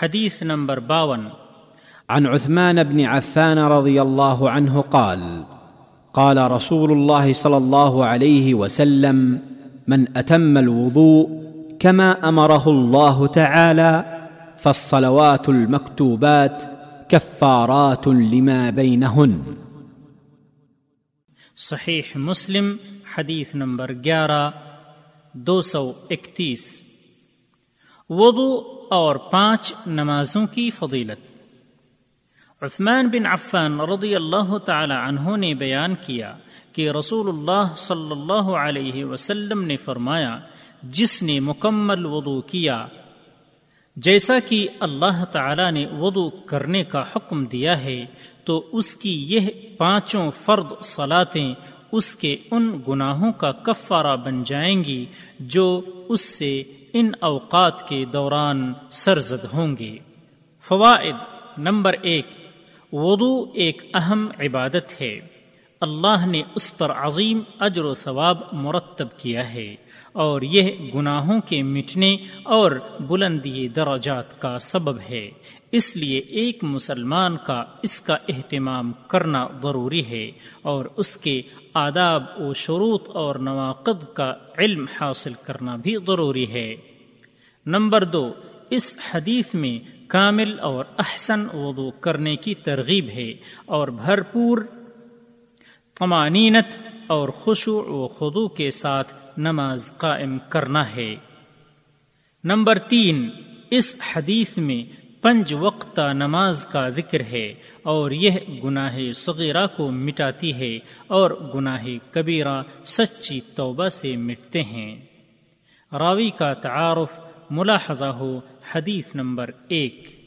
حدیث نمبر باون. عن عثمان بن عفان رضي الله عنه قال قال رسول الله صلى الله عليه وسلم من اتم الوضوء كما امره الله تعالى فالصلوات المكتوبات كفارات لما بينهن. صحیح مسلم حدیث نمبر گیارہ دو سو اکتیس. وضو اور پانچ نمازوں کی فضیلت۔ عثمان بن عفان رضی اللہ تعالی عنہ نے بیان کیا کہ رسول اللہ صلی اللہ علیہ وسلم نے فرمایا، جس نے مکمل وضو کیا، جیسا کہ اللہ تعالی نے وضو کرنے کا حکم دیا ہے، تو اس کی یہ پانچوں فرد صلاتیں اس کے ان گناہوں کا کفارہ بن جائیں گی جو اس سے ان اوقات کے دوران سرزد ہوں گے۔ فوائد نمبر ایک، وضو ایک اہم عبادت ہے۔ اللہ نے اس پر عظیم اجر و ثواب مرتب کیا ہے اور یہ گناہوں کے مٹنے اور بلندی درجات کا سبب ہے۔ اس لیے ایک مسلمان کا اس کا اہتمام کرنا ضروری ہے اور اس کے آداب و شروط اور نواقد کا علم حاصل کرنا بھی ضروری ہے۔ نمبر دو، اس حدیث میں کامل اور احسن وضو کرنے کی ترغیب ہے اور بھرپور قمانینت اور خوشو و خدو کے ساتھ نماز قائم کرنا ہے۔ نمبر تین، اس حدیث میں پنج وقت نماز کا ذکر ہے اور یہ گناہ صغیرہ کو مٹاتی ہے اور گناہ کبیرہ سچی توبہ سے مٹتے ہیں۔ راوی کا تعارف ملاحظہ ہو حدیث نمبر ایک۔